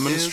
This is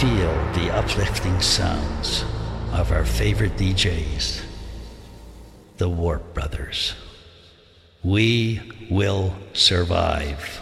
feel the uplifting sounds of our favorite DJs, the Warp Brothers. We will survive.